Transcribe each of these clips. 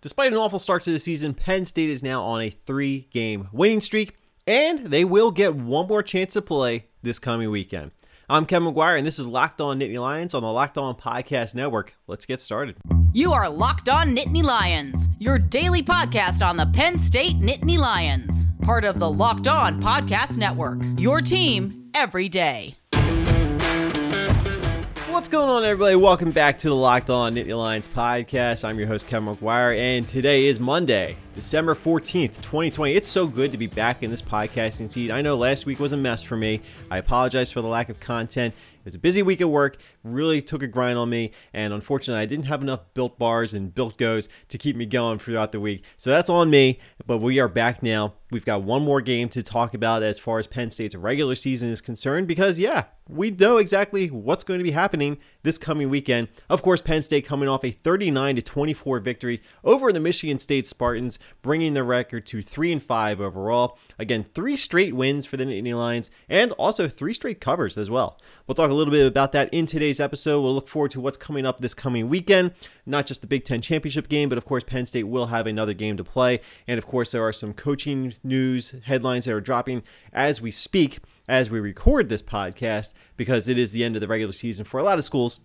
Despite an awful start to the season, Penn State is now on a three game winning streak, and they will get one more chance to play this coming weekend. I'm Kevin McGuire, and this is Locked On Nittany Lions on the Locked On Podcast Network. Let's get started. You are Locked On Nittany Lions, your daily podcast on the Penn State Nittany Lions, part of the Locked On Podcast Network. Your team every day. What's going on, everybody? Welcome back to the Locked On Nittany Lions podcast. I'm your host, Kevin McGuire, and today is Monday, December 14th, 2020. It's so good to be back in this podcasting seat. I know last week was a mess for me. I apologize for the lack of content. It was a busy week at work, really took a grind on me, and unfortunately, I didn't have enough built bars and built goes to keep me going throughout the week. So that's on me, but we are back now. We've got one more game to talk about as far as Penn State's regular season is concerned because, yeah, we know exactly what's going to be happening this coming weekend. Of course, Penn State coming off a 39 to 24 victory over the Michigan State Spartans, bringing the record to 3 and 5 overall. Again, three straight wins for the Nittany Lions and also three straight covers as well. We'll talk a little bit about that in today's episode. We'll look forward to what's coming up this coming weekend, not just the Big 10 championship game, but of course Penn State will have another game to play, and of course there are some coaching news headlines that are dropping as we speak as we record this podcast because it is the end of the regular season for a lot of schools.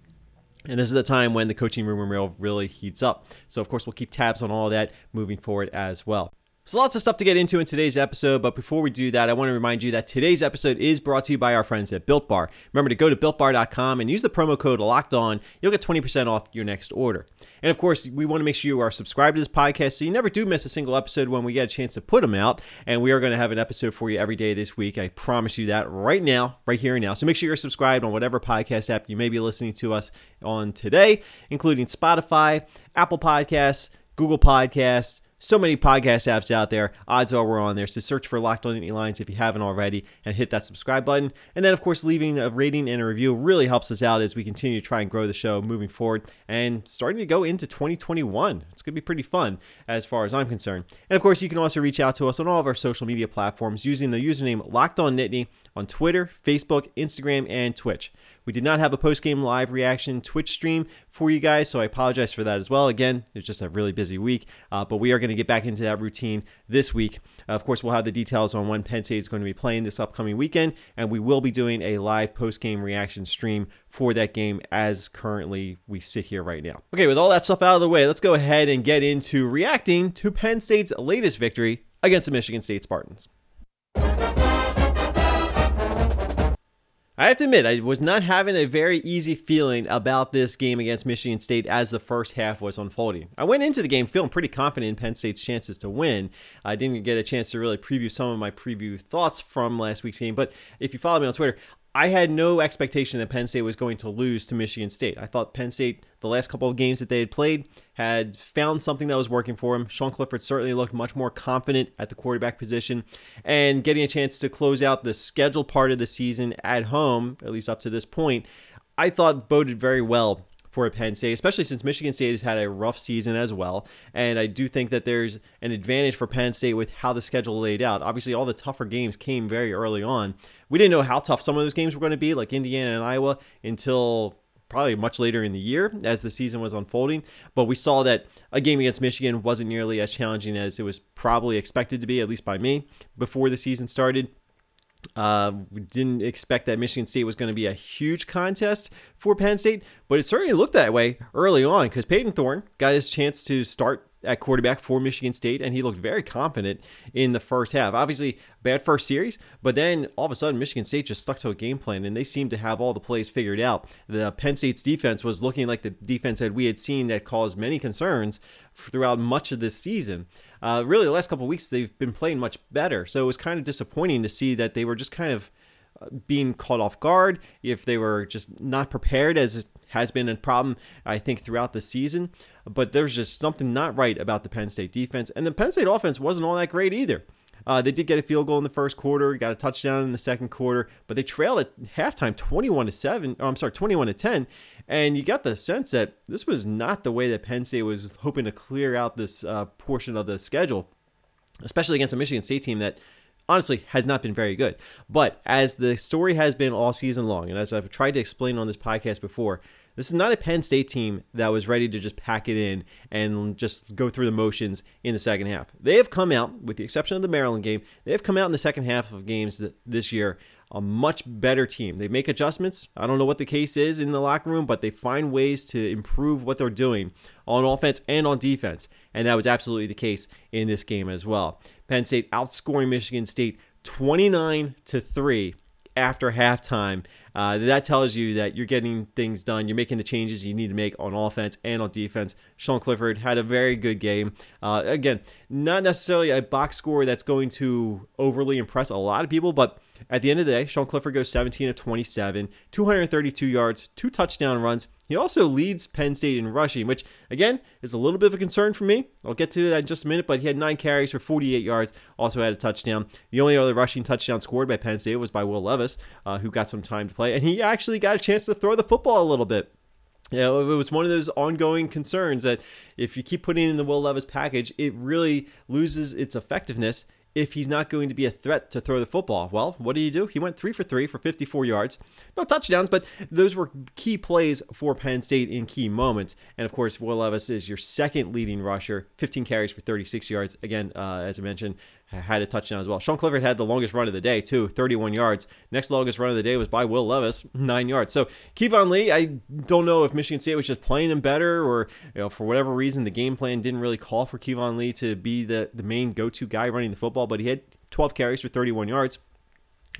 And this is the time when the coaching rumor mill really heats up. So, of course, we'll keep tabs on all that moving forward as well. So, lots of stuff to get into in today's episode, but before we do that, I want to remind you that today's episode is brought to you by our friends at Built Bar. Remember to go to builtbar.com and use the promo code LOCKED ON. You'll get 20% off your next order. And of course, we want to make sure you are subscribed to this podcast so you never do miss a single episode when we get a chance to put them out. And we are going to have an episode for you every day this week. I promise you that right now, right here and now. So make sure you're subscribed on whatever podcast app you may be listening to us on today, including Spotify, Apple Podcasts, Google Podcasts so many podcast apps out there. Odds are we're on there. So search for Locked On Nittany Lions if you haven't already and hit that subscribe button. And then, of course, leaving a rating and a review really helps us out as we continue to try and grow the show moving forward and starting to go into 2021. It's going to be pretty fun as far as I'm concerned. And of course, you can also reach out to us on all of our social media platforms using the username Locked On Nittany on Twitter, Facebook, Instagram, and Twitch. We did not have a post game live reaction Twitch stream for you guys, so I apologize for that as well. Again, it's just a really busy week, uh, but we are going to get back into that routine this week. Of course, we'll have the details on when Penn State is going to be playing this upcoming weekend, and we will be doing a live post game reaction stream for that game as currently we sit here right now. Okay, with all that stuff out of the way, let's go ahead and get into reacting to Penn State's latest victory against the Michigan State Spartans. I have to admit, I was not having a very easy feeling about this game against Michigan State as the first half was unfolding. I went into the game feeling pretty confident in Penn State's chances to win. I didn't get a chance to really preview some of my preview thoughts from last week's game, but if you follow me on Twitter, I had no expectation that Penn State was going to lose to Michigan State. I thought Penn State, the last couple of games that they had played, had found something that was working for him. Sean Clifford certainly looked much more confident at the quarterback position and getting a chance to close out the scheduled part of the season at home, at least up to this point, I thought boded very well for Penn State, especially since Michigan State has had a rough season as well. And I do think that there's an advantage for Penn State with how the schedule laid out. Obviously, all the tougher games came very early on. We didn't know how tough some of those games were going to be, like Indiana and Iowa, until probably much later in the year as the season was unfolding. But we saw that a game against Michigan wasn't nearly as challenging as it was probably expected to be, at least by me, before the season started. Uh, we didn't expect that Michigan State was going to be a huge contest for Penn State, but it certainly looked that way early on because Payton Thorne got his chance to start at quarterback for Michigan State, and he looked very confident in the first half. Obviously, bad first series, but then all of a sudden, Michigan State just stuck to a game plan, and they seemed to have all the plays figured out. The Penn State's defense was looking like the defense that we had seen that caused many concerns throughout much of this season. Uh, really, the last couple weeks, they've been playing much better, so it was kind of disappointing to see that they were just kind of uh, being caught off guard, if they were just not prepared as has been a problem, I think, throughout the season. But there's just something not right about the Penn State defense. And the Penn State offense wasn't all that great either. Uh, they did get a field goal in the first quarter, got a touchdown in the second quarter, but they trailed at halftime 21 to 7. Oh, I'm sorry, 21 to 10. And you got the sense that this was not the way that Penn State was hoping to clear out this uh, portion of the schedule, especially against a Michigan State team that honestly has not been very good. But as the story has been all season long, and as I've tried to explain on this podcast before, This is not a Penn State team that was ready to just pack it in and just go through the motions in the second half. They have come out, with the exception of the Maryland game, they have come out in the second half of games this year a much better team. They make adjustments. I don't know what the case is in the locker room, but they find ways to improve what they're doing on offense and on defense. And that was absolutely the case in this game as well. Penn State outscoring Michigan State 29 to 3 after halftime. Uh, that tells you that you're getting things done. You're making the changes you need to make on offense and on defense. Sean Clifford had a very good game. Uh, again, not necessarily a box score that's going to overly impress a lot of people, but at the end of the day, Sean Clifford goes 17 of 27, 232 yards, two touchdown runs. He also leads Penn State in rushing, which again is a little bit of a concern for me. I'll get to that in just a minute, but he had nine carries for 48 yards, also had a touchdown. The only other rushing touchdown scored by Penn State was by Will Levis, uh, who got some time to play, and he actually got a chance to throw the football a little bit. You know, it was one of those ongoing concerns that if you keep putting in the Will Levis package, it really loses its effectiveness if he's not going to be a threat to throw the football. Well, what did he do? He went three for three for 54 yards. No touchdowns, but those were key plays for Penn State in key moments. And of course, Will Levis is your second leading rusher, 15 carries for 36 yards. Again, uh, as I mentioned, had a touchdown as well. Sean Clifford had the longest run of the day, too, 31 yards. Next longest run of the day was by Will Levis, nine yards. So Keyvone Lee, I don't know if Michigan State was just playing him better or, you know, for whatever reason, the game plan didn't really call for Keyvone Lee to be the, the main go-to guy running the football, but he had 12 carries for 31 yards.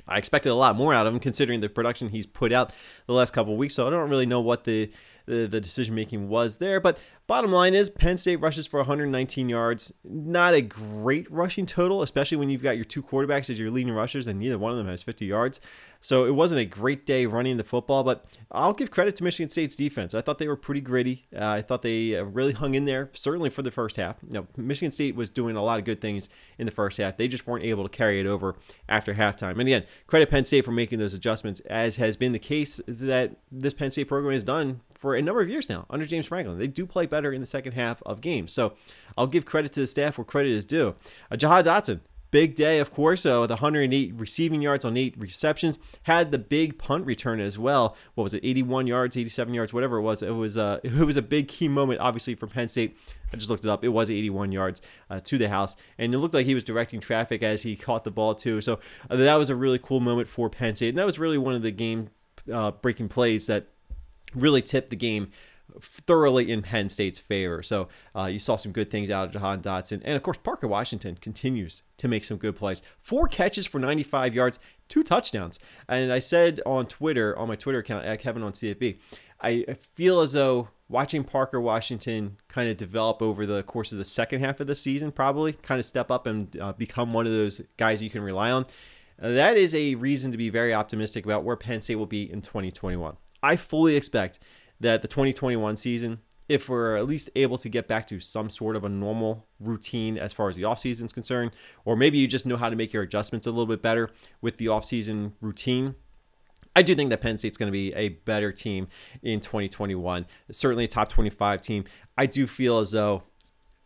I expected a lot more out of him considering the production he's put out the last couple weeks. So I don't really know what the the, the decision making was there. But bottom line is Penn State rushes for 119 yards. Not a great rushing total, especially when you've got your two quarterbacks as your leading rushers, and neither one of them has 50 yards. So it wasn't a great day running the football, but I'll give credit to Michigan State's defense. I thought they were pretty gritty. Uh, I thought they uh, really hung in there, certainly for the first half. You know, Michigan State was doing a lot of good things in the first half. They just weren't able to carry it over after halftime. And again, credit Penn State for making those adjustments, as has been the case that this Penn State program has done for a number of years now under James Franklin. They do play better in the second half of games. So I'll give credit to the staff where credit is due. Uh, Jahan Dotson, Big day, of course, uh, with 108 receiving yards on eight receptions. Had the big punt return as well. What was it? 81 yards, 87 yards, whatever it was. It was uh, it was a big key moment, obviously, for Penn State. I just looked it up. It was 81 yards uh, to the house, and it looked like he was directing traffic as he caught the ball too. So uh, that was a really cool moment for Penn State, and that was really one of the game uh, breaking plays that really tipped the game thoroughly in Penn State's favor. So uh, you saw some good things out of Jahan Dotson. And of course, Parker Washington continues to make some good plays. Four catches for 95 yards, two touchdowns. And I said on Twitter, on my Twitter account, at Kevin on CFB, I feel as though watching Parker Washington kind of develop over the course of the second half of the season, probably kind of step up and uh, become one of those guys you can rely on. Uh, that is a reason to be very optimistic about where Penn State will be in 2021. I fully expect that the 2021 season, if we're at least able to get back to some sort of a normal routine as far as the offseason is concerned, or maybe you just know how to make your adjustments a little bit better with the offseason routine. I do think that Penn State's going to be a better team in 2021. Certainly a top 25 team. I do feel as though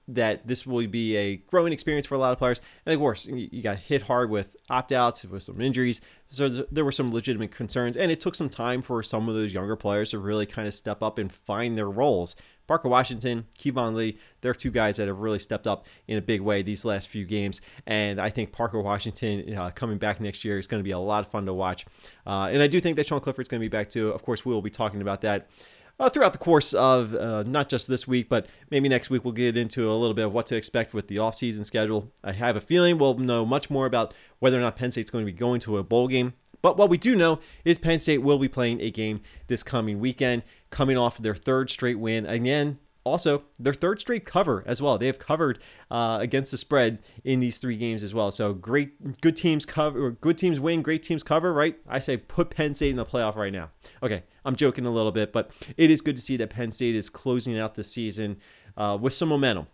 that this will be a growing experience for a lot of players. And of course, you got hit hard with opt outs, with some injuries. So there were some legitimate concerns. And it took some time for some of those younger players to really kind of step up and find their roles. Parker Washington, Keyvone Lee, they're two guys that have really stepped up in a big way these last few games. And I think Parker Washington uh, coming back next year is going to be a lot of fun to watch. Uh, and I do think that Sean Clifford's going to be back too. Of course, we will be talking about that uh, throughout the course of uh, not just this week, but maybe next week we'll get into a little bit of what to expect with the offseason schedule. I have a feeling we'll know much more about whether or not Penn State's going to be going to a bowl game. But what we do know is Penn State will be playing a game this coming weekend, coming off their third straight win. Again, also their third straight cover as well. They have covered uh, against the spread in these three games as well. So great, good teams cover, good teams win, great teams cover. Right? I say put Penn State in the playoff right now. Okay, I'm joking a little bit, but it is good to see that Penn State is closing out the season uh, with some momentum.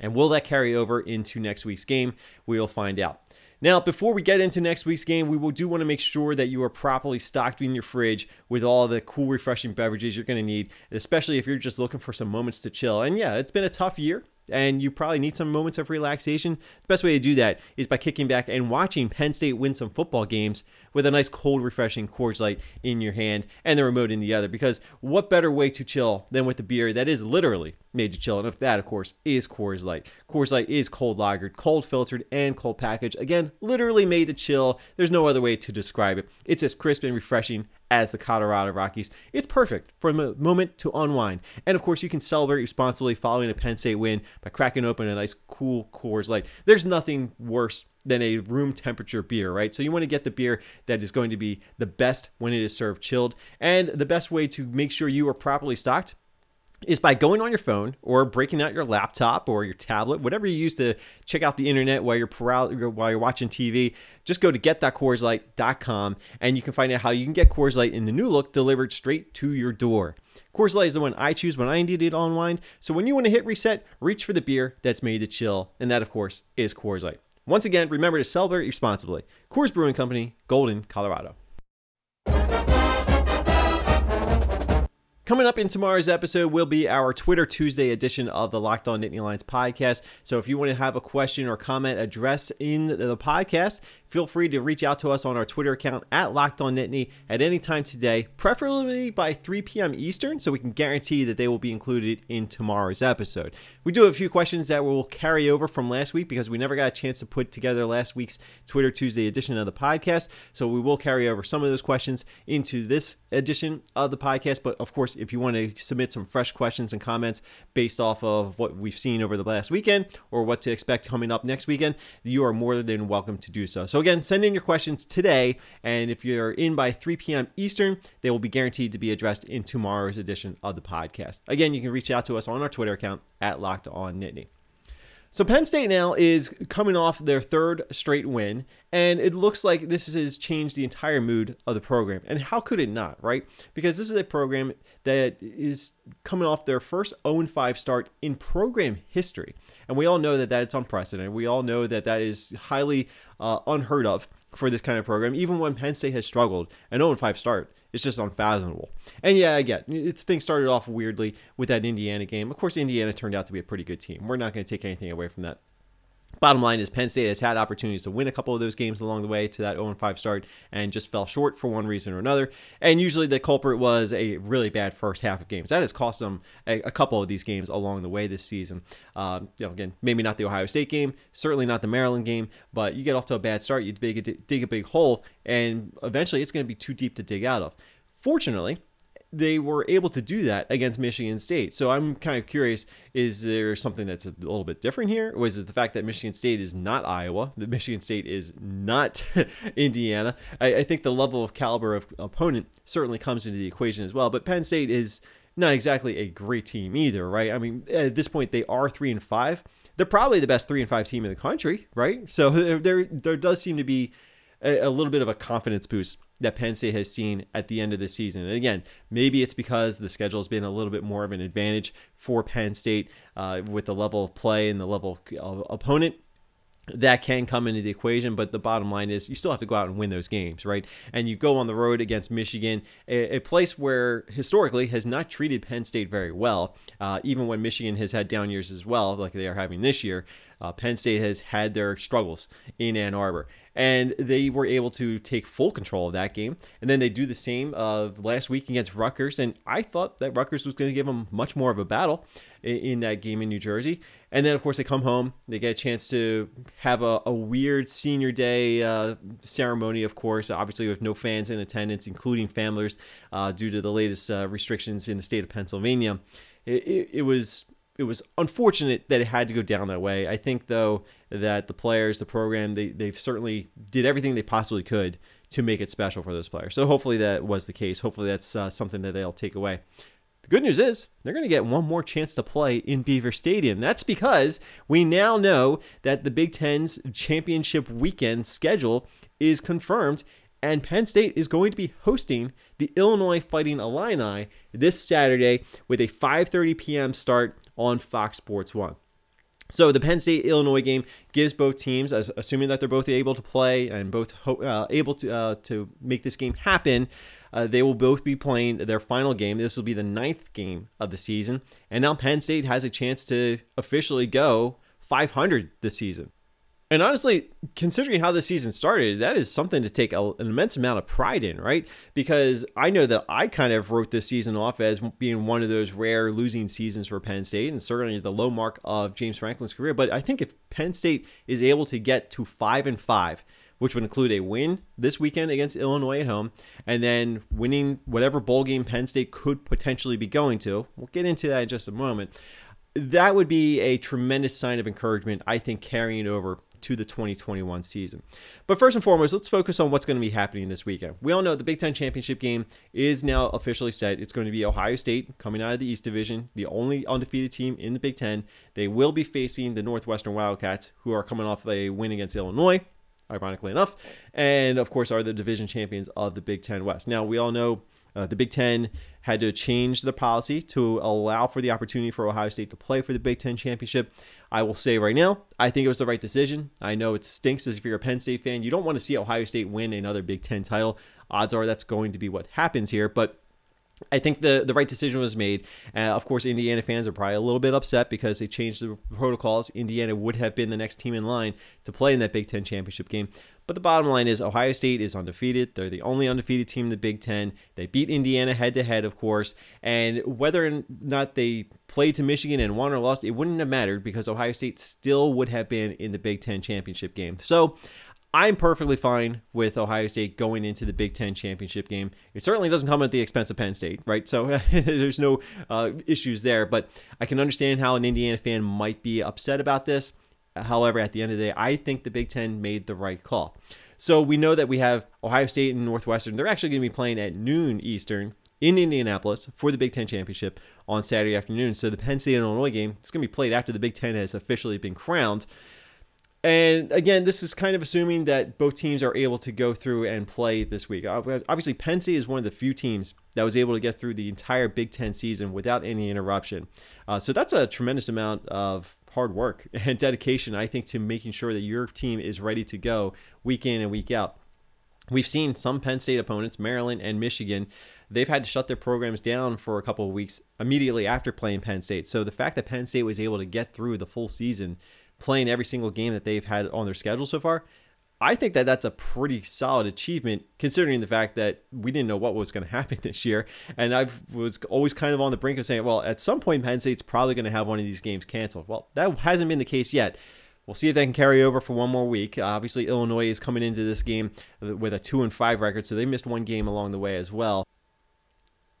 And will that carry over into next week's game? We'll find out. Now, before we get into next week's game, we will do want to make sure that you are properly stocked in your fridge with all the cool, refreshing beverages you're going to need, especially if you're just looking for some moments to chill. And yeah, it's been a tough year and you probably need some moments of relaxation, the best way to do that is by kicking back and watching Penn State win some football games with a nice cold, refreshing Coors Light in your hand and the remote in the other. Because what better way to chill than with a beer that is literally made to chill? And if that, of course, is Coors Light. Coors Light is cold lagered, cold filtered, and cold packaged. Again, literally made to chill. There's no other way to describe it. It's as crisp and refreshing as the Colorado Rockies. It's perfect for a moment to unwind. And of course, you can celebrate responsibly following a Penn State win by cracking open a nice, cool Coors Light. There's nothing worse than a room temperature beer, right? So you want to get the beer that is going to be the best when it is served chilled. And the best way to make sure you are properly stocked is by going on your phone or breaking out your laptop or your tablet, whatever you use to check out the internet while you're while you're watching TV. Just go to get.coorslight.com and you can find out how you can get Coors Light in the new look delivered straight to your door. Coors Light is the one I choose when I need it unwind. So when you want to hit reset, reach for the beer that's made to chill, and that of course is Coors Light. Once again, remember to celebrate responsibly. Coors Brewing Company, Golden, Colorado. Coming up in tomorrow's episode will be our Twitter Tuesday edition of the Locked On Nittany Lions podcast. So if you want to have a question or comment addressed in the podcast, feel free to reach out to us on our Twitter account at Locked On Nittany at any time today, preferably by 3 p.m. Eastern, so we can guarantee that they will be included in tomorrow's episode. We do have a few questions that we will carry over from last week because we never got a chance to put together last week's Twitter Tuesday edition of the podcast. So we will carry over some of those questions into this edition of the podcast. But of course, if you want to submit some fresh questions and comments based off of what we've seen over the last weekend or what to expect coming up next weekend, you are more than welcome to do so. So again, send in your questions today, and if you're in by 3 p.m. Eastern, they will be guaranteed to be addressed in tomorrow's edition of the podcast. Again, you can reach out to us on our Twitter account at Locked On Nittany. So Penn State now is coming off their third straight win, and it looks like this has changed the entire mood of the program. And how could it not, right? Because this is a program that is coming off their first 0-5 start in program history, and we all know that that's unprecedented. We all know that that is highly uh, unheard of for this kind of program, even when Penn State has struggled. An 0-5 start it's just unfathomable. And yeah, I get again, things started off weirdly with that Indiana game. Of course, Indiana turned out to be a pretty good team. We're not going to take anything away from that. Bottom line is Penn State has had opportunities to win a couple of those games along the way to that 0-5 start and just fell short for one reason or another. And usually the culprit was a really bad first half of games. That has cost them a, a couple of these games along the way this season. Um, you know, again, maybe not the Ohio State game, certainly not the Maryland game, but you get off to a bad start, you dig a, dig a big hole, and eventually it's going to be too deep to dig out of. Fortunately, they were able to do that against Michigan State. So I'm kind of curious is there something that's a little bit different here? Or is it the fact that Michigan State is not Iowa, that Michigan State is not Indiana? I, I, think the level of caliber of opponent certainly comes into the equation as well. But Penn State is not exactly a great team either, right? I mean, at this point, they are three and five. They're probably the best three and five team in the country, right? So there, there, there does seem to be a, a little bit of a confidence boost that Penn State has seen at the end of the season. And again, maybe it's because the schedule has been a little bit more of an advantage for Penn State uh, with the level of play and the level of opponent that can come into the equation. But the bottom line is you still have to go out and win those games, right? And you go on the road against Michigan, a, a place where historically has not treated Penn State very well, uh, even when Michigan has had down years as well, like they are having this year. Uh, Penn State has had their struggles in Ann Arbor and they were able to take full control of that game. And then they do the same uh, last week against Rutgers, and I thought that Rutgers was going to give them much more of a battle in, in, that game in New Jersey. And then, of course, they come home. They get a chance to have a, a weird senior day uh, ceremony, of course, obviously with no fans in attendance, including families, uh, due to the latest uh, restrictions in the state of Pennsylvania. It, it, it was it was unfortunate that it had to go down that way. I think though that the players, the program, they they've certainly did everything they possibly could to make it special for those players. So hopefully that was the case. Hopefully that's uh, something that they'll take away. The good news is they're going to get one more chance to play in Beaver Stadium. That's because we now know that the Big Ten's championship weekend schedule is confirmed and Penn State is going to be hosting the Illinois Fighting Illini this Saturday with a 5:30 p.m. start on Fox Sports 1. So the Penn State Illinois game gives both teams, assuming that they're both able to play and both uh, able to uh, to make this game happen, Uh, they will both be playing their final game. This will be the ninth game of the season. And now Penn State has a chance to officially go 500 this season. And honestly, considering how the season started, that is something to take an immense amount of pride in, right? Because I know that I kind of wrote this season off as being one of those rare losing seasons for Penn State and certainly the low mark of James Franklin's career. But I think if Penn State is able to get to five and five, which would include a win this weekend against Illinois at home, and then winning whatever bowl game Penn State could potentially be going to. We'll get into that in just a moment. That would be a tremendous sign of encouragement, I think, carrying over to the 2021 season. But first and foremost, let's focus on what's going to be happening this weekend. We all know the Big Ten championship game is now officially set. It's going to be Ohio State coming out of the East Division, the only undefeated team in the Big Ten. They will be facing the Northwestern Wildcats, who are coming off a win against Illinois. Ironically enough, and of course, are the division champions of the Big Ten West. Now, we all know uh, the Big Ten had to change the policy to allow for the opportunity for Ohio State to play for the Big Ten championship. I will say right now, I think it was the right decision. I know it stinks as if you're a Penn State fan. You don't want to see Ohio State win another Big Ten title. Odds are that's going to be what happens here, but I think the, the right decision was made. Uh, of course, Indiana fans are probably a little bit upset because they changed the protocols. Indiana would have been the next team in line to play in that Big Ten championship game. But the bottom line is Ohio State is undefeated. They're the only undefeated team in the Big Ten. They beat Indiana head to head, of course. And whether or not they played to Michigan and won or lost, it wouldn't have mattered because Ohio State still would have been in the Big Ten championship game. So I'm perfectly fine with Ohio State going into the Big Ten championship game. It certainly doesn't come at the expense of Penn State, right? So there's no uh, issues there. But I can understand how an Indiana fan might be upset about this. However, at the end of the day, I think the Big Ten made the right call. So we know that we have Ohio State and Northwestern. They're actually going to be playing at noon Eastern in Indianapolis for the Big Ten championship on Saturday afternoon. So the Penn State and Illinois game is going to be played after the Big Ten has officially been crowned. And again, this is kind of assuming that both teams are able to go through and play this week. Obviously, Penn State is one of the few teams that was able to get through the entire Big Ten season without any interruption. Uh, so that's a tremendous amount of hard work and dedication, I think, to making sure that your team is ready to go week in and week out. We've seen some Penn State opponents, Maryland and Michigan, they've had to shut their programs down for a couple of weeks immediately after playing Penn State. So the fact that Penn State was able to get through the full season playing every single game that they've had on their schedule so far, I think that that's a pretty solid achievement considering the fact that we didn't know what was going to happen this year. And I was always kind of on the brink of saying, well, at some point, Penn State's probably going to have one of these games canceled. Well, that hasn't been the case yet. We'll see if they can carry over for one more week. Obviously, Illinois is coming into this game with a two and five record, so they missed one game along the way as well.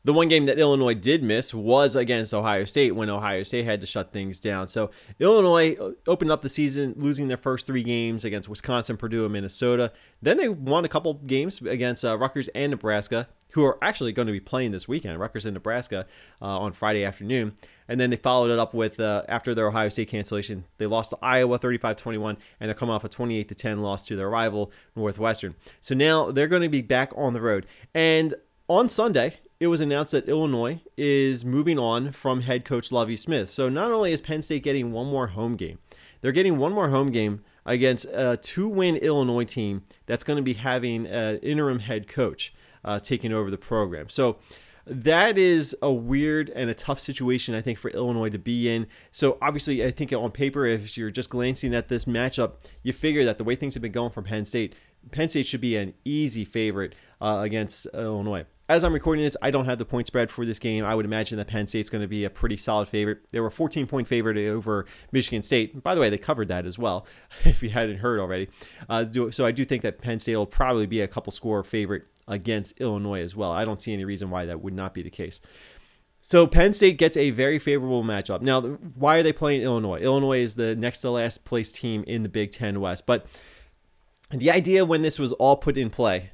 The one game that Illinois did miss was against Ohio State when Ohio State had to shut things down. So Illinois uh, opened up the season losing their first three games against Wisconsin, Purdue, and Minnesota. Then they won a couple games against uh, Rutgers and Nebraska, who are actually going to be playing this weekend, Rutgers and Nebraska, uh, on Friday afternoon. And then they followed it up with, uh, after their Ohio State cancellation, they lost to Iowa 35 21, and they're coming off a 28 10 loss to their rival, Northwestern. So now they're going to be back on the road. And on Sunday, it was announced that Illinois is moving on from head coach Lovie Smith. So not only is Penn State getting one more home game, they're getting one more home game against a two-win Illinois team that's going to be having an interim head coach uh, taking over the program. So that is a weird and a tough situation, I think, for Illinois to be in. So obviously, I think on paper, if you're just glancing at this matchup, you figure that the way things have been going from Penn State, Penn State should be an easy favorite uh, against Illinois as I'm recording this, I don't have the point spread for this game. I would imagine that Penn State's going to be a pretty solid favorite. They were 14 point favorite over Michigan State. By the way, they covered that as well, if you hadn't heard already. Uh, so I do think that Penn State will probably be a couple score favorite against Illinois as well. I don't see any reason why that would not be the case. So Penn State gets a very favorable matchup. Now, why are they playing Illinois? Illinois is the next to last place team in the Big Ten West. But the idea when this was all put in play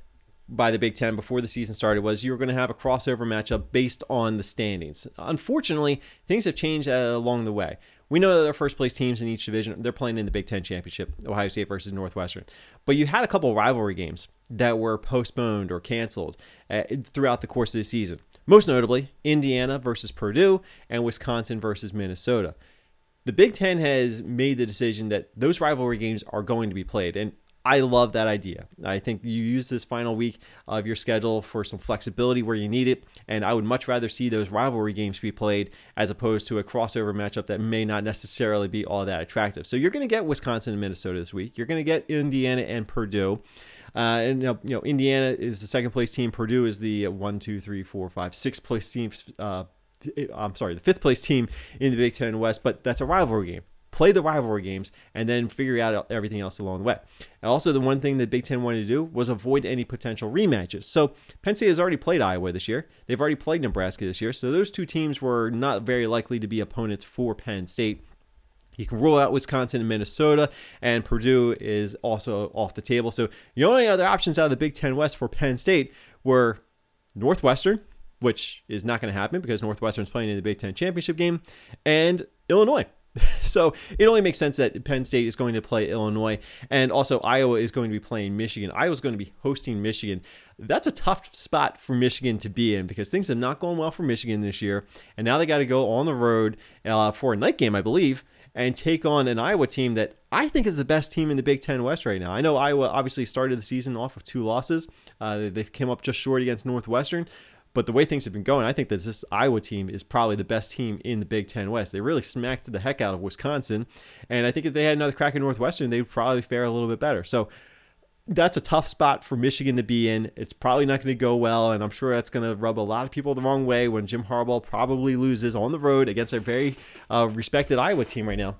by the Big Ten before the season started was you were going to have a crossover matchup based on the standings. Unfortunately, things have changed uh, along the way. We know that our first place teams in each division they're playing in the Big Ten championship, Ohio State versus Northwestern. But you had a couple rivalry games that were postponed or canceled uh, throughout the course of the season. Most notably, Indiana versus Purdue and Wisconsin versus Minnesota. The Big Ten has made the decision that those rivalry games are going to be played, and I love that idea. I think you use this final week of your schedule for some flexibility where you need it, and I would much rather see those rivalry games be played as opposed to a crossover matchup that may not necessarily be all that attractive. So you're going to get Wisconsin and Minnesota this week. You're going to get Indiana and Purdue. Uh, and you know, Indiana is the second place team. Purdue is the one, two, three, four, five, sixth place team. Uh, I'm sorry, the fifth place team in the Big Ten West. But that's a rivalry game play the rivalry games, and then figure out everything else along the way. And also, the one thing that Big Ten wanted to do was avoid any potential rematches. So Penn State has already played Iowa this year. They've already played Nebraska this year. So those two teams were not very likely to be opponents for Penn State. You can rule out Wisconsin and Minnesota, and Purdue is also off the table. So the only other options out of the Big Ten West for Penn State were Northwestern, which is not going to happen because Northwestern's playing in the Big Ten championship game, and Illinois. so it only makes sense that Penn State is going to play Illinois, and also Iowa is going to be playing Michigan. Iowa's going to be hosting Michigan. That's a tough spot for Michigan to be in because things have not gone well for Michigan this year, and now they got to go on the road uh, for a night game, I believe, and take on an Iowa team that I think is the best team in the Big Ten West right now. I know Iowa obviously started the season off with two losses. Uh, they came up just short against Northwestern, but the way things have been going, I think that this Iowa team is probably the best team in the Big Ten West. They really smacked the heck out of Wisconsin. And I think if they had another crack at Northwestern, they would probably fare a little bit better. So that's a tough spot for Michigan to be in. It's probably not going to go well, and I'm sure that's going to rub a lot of people the wrong way when Jim Harbaugh probably loses on the road against a very uh, respected Iowa team right now.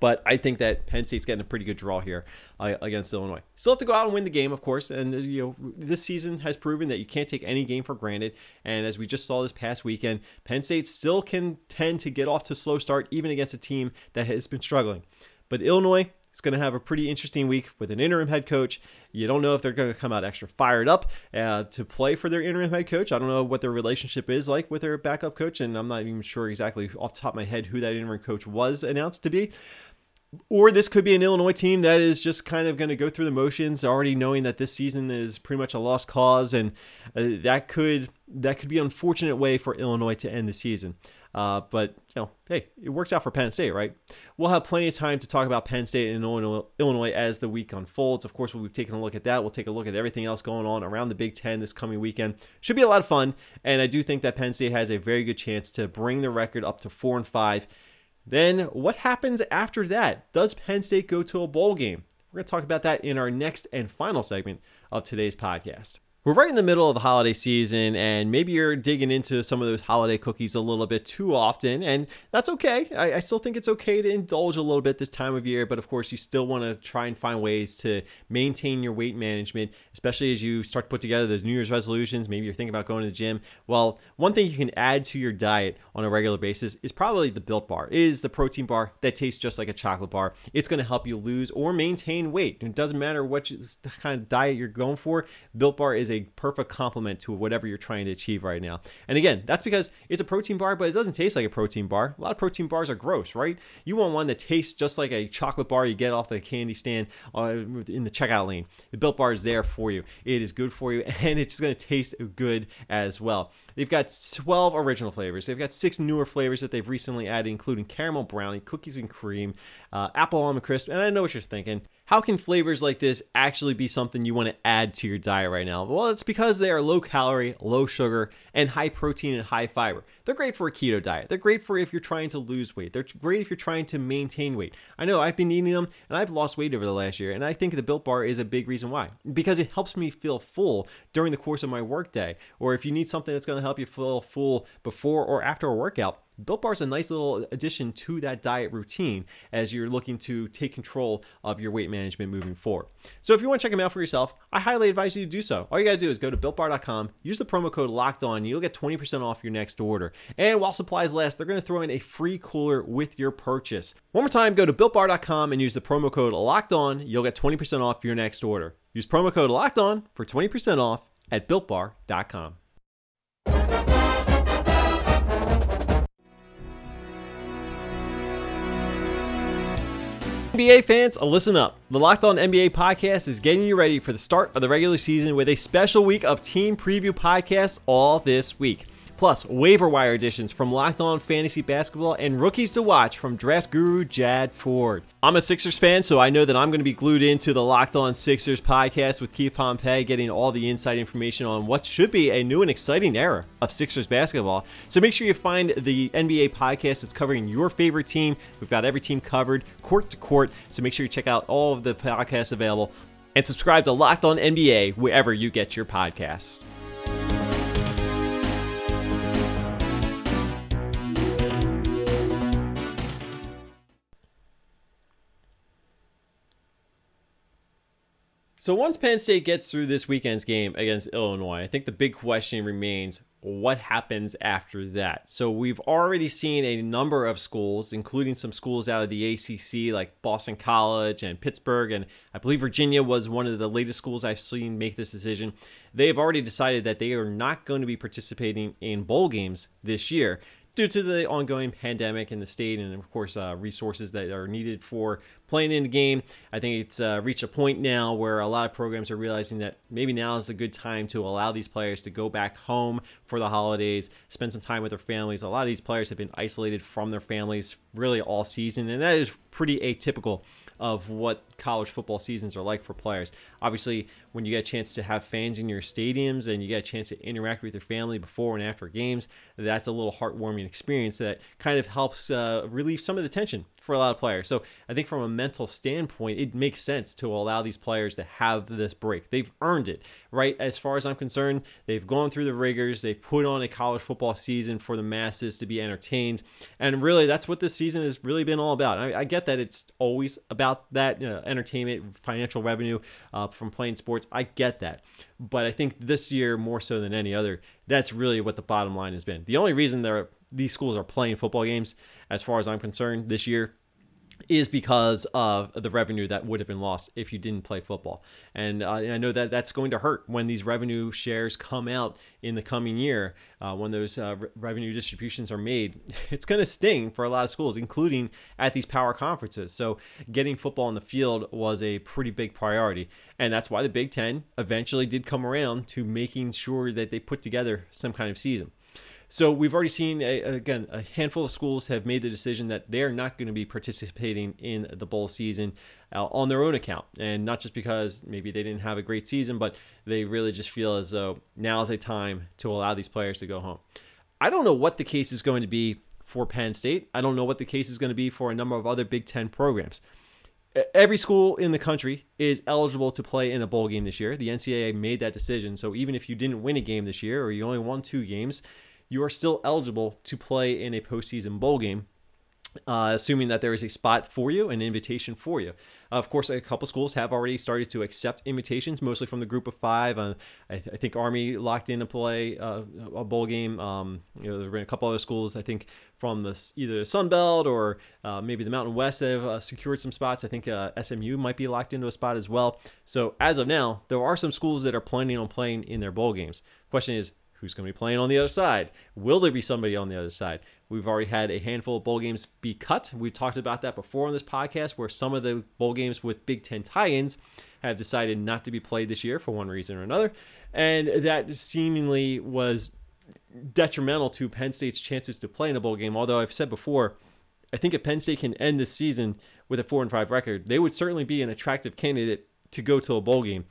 But I think that Penn State's getting a pretty good draw here uh, against Illinois. Still have to go out and win the game, of course. And you know, this season has proven that you can't take any game for granted. And as we just saw this past weekend, Penn State still can tend to get off to a slow start, even against a team that has been struggling. But Illinois, is going to have a pretty interesting week with an interim head coach. You don't know if they're going to come out extra fired up uh, to play for their interim head coach. I don't know what their relationship is like with their backup coach, and I'm not even sure exactly off the top of my head who that interim coach was announced to be. Or this could be an Illinois team that is just kind of going to go through the motions, already knowing that this season is pretty much a lost cause, and uh, that could that could be an unfortunate way for Illinois to end the season. Uh, but you know, hey, it works out for Penn State, right? We'll have plenty of time to talk about Penn State and Illinois as the week unfolds. Of course, we'll be taking a look at that. We'll take a look at everything else going on around the Big Ten this coming weekend. Should be a lot of fun, and I do think that Penn State has a very good chance to bring the record up to four and five then what happens after that? Does Penn State go to a bowl game? We're going to talk about that in our next and final segment of today's podcast. We're right in the middle of the holiday season, and maybe you're digging into some of those holiday cookies a little bit too often, and that's okay. I, I still think it's okay to indulge a little bit this time of year, but of course, you still want to try and find ways to maintain your weight management, especially as you start to put together those New Year's resolutions. Maybe you're thinking about going to the gym. Well, one thing you can add to your diet on a regular basis is probably the Built Bar. It is the protein bar that tastes just like a chocolate bar. It's going to help you lose or maintain weight. It doesn't matter what kind of diet you're going for. Built Bar is a perfect complement to whatever you're trying to achieve right now. And again, that's because it's a protein bar, but it doesn't taste like a protein bar. A lot of protein bars are gross, right? You want one that tastes just like a chocolate bar you get off the candy stand uh, in the checkout lane. The Built Bar is there for you. It is good for you, and it's going to taste good as well. They've got 12 original flavors. They've got six newer flavors that they've recently added, including caramel brownie, cookies and cream, uh, apple almond crisp. And I know what you're thinking how can flavors like this actually be something you want to add to your diet right now? Well, it's because they are low calorie, low sugar, and high protein and high fiber. They're great for a keto diet. They're great for if you're trying to lose weight. They're great if you're trying to maintain weight. I know I've been eating them and I've lost weight over the last year, and I think the Built Bar is a big reason why. Because it helps me feel full during the course of my workday. Or if you need something that's going to help you feel full before or after a workout, Built Bar is a nice little addition to that diet routine as you're looking to take control of your weight management moving forward. So if you want to check them out for yourself, I highly advise you to do so. All you got to do is go to builtbar.com, use the promo code locked on, you'll get 20% off your next order. And while supplies last, they're going to throw in a free cooler with your purchase. One more time, go to builtbar.com and use the promo code locked on, you'll get 20% off your next order. Use promo code locked on for 20% off at builtbar.com. NBA fans, uh, listen up. The Locked On NBA podcast is getting you ready for the start of the regular season with a special week of team preview podcasts all this week. Plus waiver wire additions from Locked On Fantasy Basketball and rookies to watch from draft guru Jad Ford. I'm a Sixers fan, so I know that I'm going to be glued into the Locked On Sixers podcast with Keith Pompey, getting all the inside information on what should be a new and exciting era of Sixers basketball. So make sure you find the NBA podcast that's covering your favorite team. We've got every team covered, court to court. So make sure you check out all of the podcasts available and subscribe to Locked On NBA wherever you get your podcasts. So once Penn State gets through this weekend's game against Illinois, I think the big question remains what happens after that. So we've already seen a number of schools, including some schools out of the ACC like Boston College and Pittsburgh, and I believe Virginia was one of the latest schools I've seen make this decision. They have already decided that they are not going to be participating in bowl games this year due to the ongoing pandemic in the state and of course uh, resources that are needed for playing in the game i think it's uh, reached a point now where a lot of programs are realizing that maybe now is a good time to allow these players to go back home for the holidays spend some time with their families. A lot of these players have been isolated from their families really all season and that is pretty atypical of what college football seasons are like for players. Obviously, when you get a chance to have fans in your stadiums and you get a chance to interact with your family before and after games, that's a little heartwarming experience that kind of helps uh, relieve some of the tension for a lot of players. So I think from a mental standpoint, it makes sense to allow these players to have this break. They've earned it, right? As far as I'm concerned, they've gone through the rigors. They've put on a college football season for the masses to be entertained, and really, that's what this season has really been all about. I, I get that it's always about that uh, entertainment, financial revenue uh, from playing sports. I get that, but I think this year more so than any other, that's really what the bottom line has been. The only reason these schools are playing football games, as far as I'm concerned, this year is because of the revenue that would have been lost if you didn't play football. And uh, I know that that's going to hurt when these revenue shares come out in the coming year, uh, when those uh, re- revenue distributions are made. It's going to sting for a lot of schools, including at these power conferences. So getting football on the field was a pretty big priority. And that's why the Big Ten eventually did come around to making sure that they put together some kind of season. So we've already seen, a, again, a handful of schools have made the decision that they're not going to be participating in the bowl season uh, on their own account. And not just because maybe they didn't have a great season, but they really just feel as though now is a time to allow these players to go home. I don't know what the case is going to be for Penn State. I don't know what the case is going to be for a number of other Big Ten programs. Every school in the country is eligible to play in a bowl game this year. The NCAA made that decision. So even if you didn't win a game this year or you only won two games, you are still eligible to play in a postseason bowl game. Uh, assuming that there is a spot for you, an invitation for you. Uh, of course, a couple schools have already started to accept invitations, mostly from the group of five. Uh, I, th- I, think Army locked in to play uh, a bowl game. Um, you know, there have been a couple other schools, I think, from the either the Sun Belt or uh, maybe the Mountain West that have uh, secured some spots. I think SMU might be locked into a spot as well. So as of now, there are some schools that are planning on playing in their bowl games. Question is, who's going to be playing on the other side? Will there be somebody on the other side? We've already had a handful of bowl games be cut. We've talked about that before on this podcast, where some of the bowl games with Big Ten tie ins have decided not to be played this year for one reason or another. And that seemingly was detrimental to Penn State's chances to play in a bowl game. Although I've said before, I think if Penn State can end this season with a 4 and 5 record, they would certainly be an attractive candidate to go to a bowl game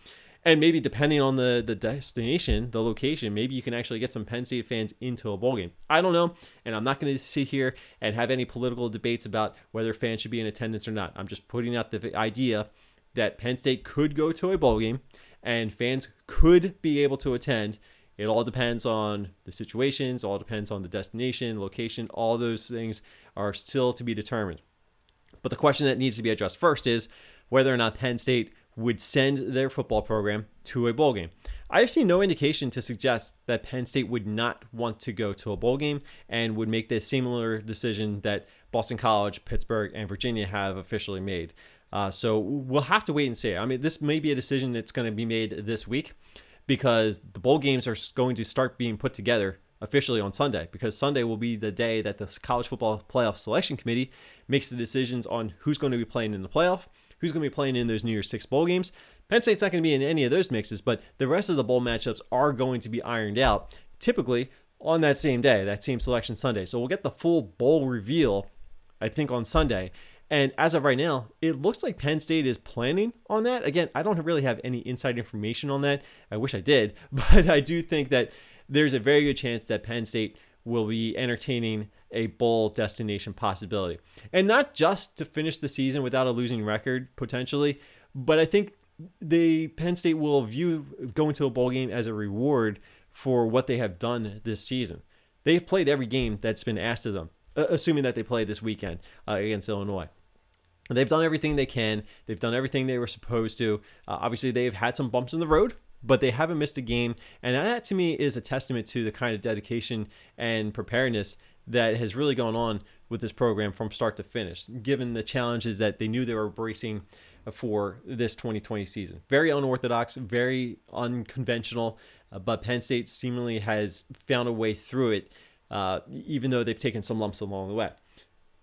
and maybe depending on the the destination, the location, maybe you can actually get some Penn State fans into a bowl game. I don't know, and I'm not going to sit here and have any political debates about whether fans should be in attendance or not. I'm just putting out the idea that Penn State could go to a bowl game and fans could be able to attend. It all depends on the situations, all depends on the destination, location, all those things are still to be determined. But the question that needs to be addressed first is whether or not Penn State would send their football program to a bowl game. I have seen no indication to suggest that Penn State would not want to go to a bowl game and would make the similar decision that Boston College, Pittsburgh, and Virginia have officially made. Uh, so we'll have to wait and see. I mean, this may be a decision that's going to be made this week because the bowl games are going to start being put together officially on Sunday because Sunday will be the day that the College Football Playoff Selection Committee makes the decisions on who's going to be playing in the playoff who's going to be playing in those New Year's Six bowl games. Penn State's not going to be in any of those mixes, but the rest of the bowl matchups are going to be ironed out. Typically, on that same day, that same selection Sunday. So we'll get the full bowl reveal, I think, on Sunday. And as of right now, it looks like Penn State is planning on that. Again, I don't really have any inside information on that. I wish I did, but I do think that there's a very good chance that Penn State will be entertaining a bowl destination possibility. And not just to finish the season without a losing record potentially, but I think the Penn State will view going to a bowl game as a reward for what they have done this season. They've played every game that's been asked of them, assuming that they play this weekend uh, against Illinois. They've done everything they can. They've done everything they were supposed to. Uh, obviously, they've had some bumps in the road, but they haven't missed a game. And that to me is a testament to the kind of dedication and preparedness that has really gone on with this program from start to finish, given the challenges that they knew they were bracing for this 2020 season. Very unorthodox, very unconventional, uh, but Penn State seemingly has found a way through it, uh, even though they've taken some lumps along the way.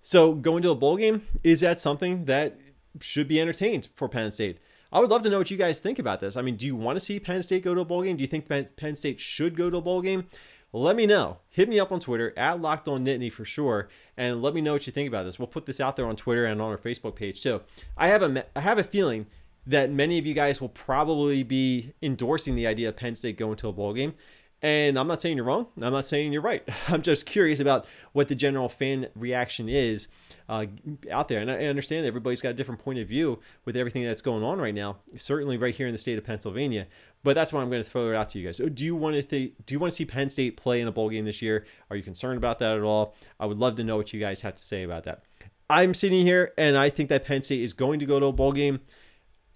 So, going to a bowl game, is that something that should be entertained for Penn State? I would love to know what you guys think about this. I mean, do you want to see Penn State go to a bowl game? Do you think Penn State should go to a bowl game? Let me know. Hit me up on Twitter at Locked On Nittany for sure, and let me know what you think about this. We'll put this out there on Twitter and on our Facebook page too. I have a I have a feeling that many of you guys will probably be endorsing the idea of Penn State going to a bowl game. And I'm not saying you're wrong. I'm not saying you're right. I'm just curious about what the general fan reaction is uh, out there. And I understand everybody's got a different point of view with everything that's going on right now, certainly right here in the state of Pennsylvania. But that's why I'm going to throw it out to you guys. Do you want to th- do you want to see Penn State play in a bowl game this year? Are you concerned about that at all? I would love to know what you guys have to say about that. I'm sitting here and I think that Penn State is going to go to a bowl game.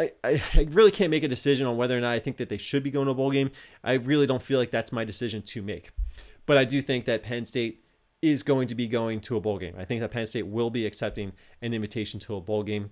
I, I, I really can't make a decision on whether or not I think that they should be going to a bowl game. I really don't feel like that's my decision to make. But I do think that Penn State is going to be going to a bowl game. I think that Penn State will be accepting an invitation to a bowl game.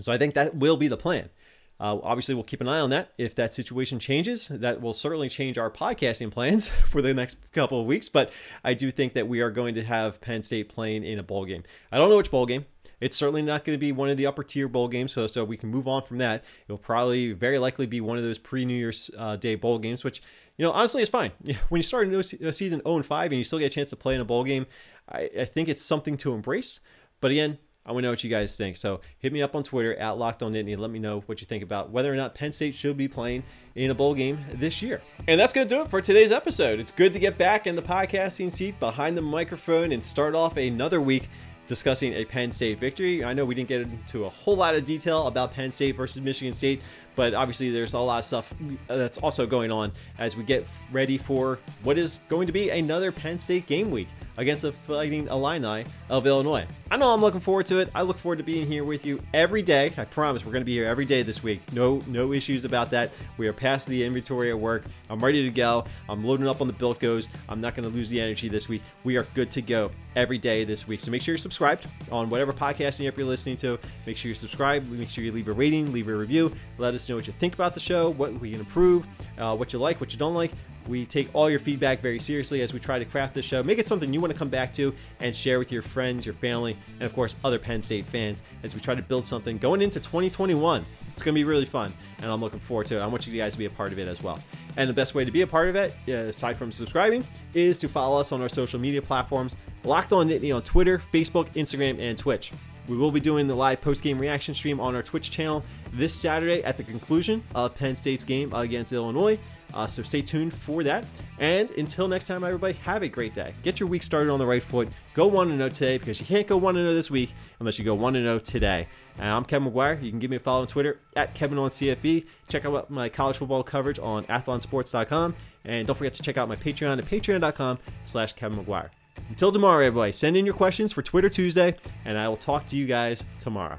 So I think that will be the plan. Uh, obviously, we'll keep an eye on that. If that situation changes, that will certainly change our podcasting plans for the next couple of weeks. But I do think that we are going to have Penn State playing in a bowl game. I don't know which bowl game. It's certainly not going to be one of the upper tier bowl games, so so we can move on from that. It'll probably very likely be one of those pre New Year's uh, Day bowl games, which you know honestly is fine. When you start a new season 0 and 5 and you still get a chance to play in a bowl game, I, I think it's something to embrace. But again, I want to know what you guys think. So hit me up on Twitter at Locked On Nittany let me know what you think about whether or not Penn State should be playing in a bowl game this year. And that's going to do it for today's episode. It's good to get back in the podcasting seat behind the microphone and start off another week discussing a Penn State victory. I know we didn't get into a whole lot of detail about Penn State versus Michigan State, but obviously there's a lot of stuff that's also going on as we get ready for what is going to be another Penn State game week against the Fighting Illini of Illinois. I know I'm looking forward to it. I look forward to being here with you every day. I promise we're going to be here every day this week. No, no issues about that. We are past the inventory at work. I'm ready to go. I'm loading up on the built goes. I'm not going to lose the energy this week. We are good to go every day this week. So make sure you're subscribed on whatever podcasting app you're listening to. Make sure you're subscribed. Make sure you leave a rating, leave a review. Let us know what you think about the show, what we can improve, uh, what you like, what you don't like. We take all your feedback very seriously as we try to craft this show. Make it something you want to come back to and share with your friends, your family, and of course, other Penn State fans as we try to build something going into 2021. It's going to be really fun, and I'm looking forward to it. I want you guys to be a part of it as well. And the best way to be a part of it, uh, aside from subscribing, is to follow us on our social media platforms Locked On Nittany on Twitter, Facebook, Instagram, and Twitch. We will be doing the live post-game reaction stream on our Twitch channel this Saturday at the conclusion of Penn State's game against Illinois. Uh, so stay tuned for that. And until next time, everybody, have a great day. Get your week started on the right foot. Go 1 0 today because you can't go 1 0 this week unless you go 1 0 today. And I'm Kevin McGuire. You can give me a follow on Twitter at Kevin on CFB. Check out my college football coverage on athlonsports.com. And don't forget to check out my Patreon at patreon.com slash Kevin McGuire. Until tomorrow, everybody, send in your questions for Twitter Tuesday, and I will talk to you guys tomorrow.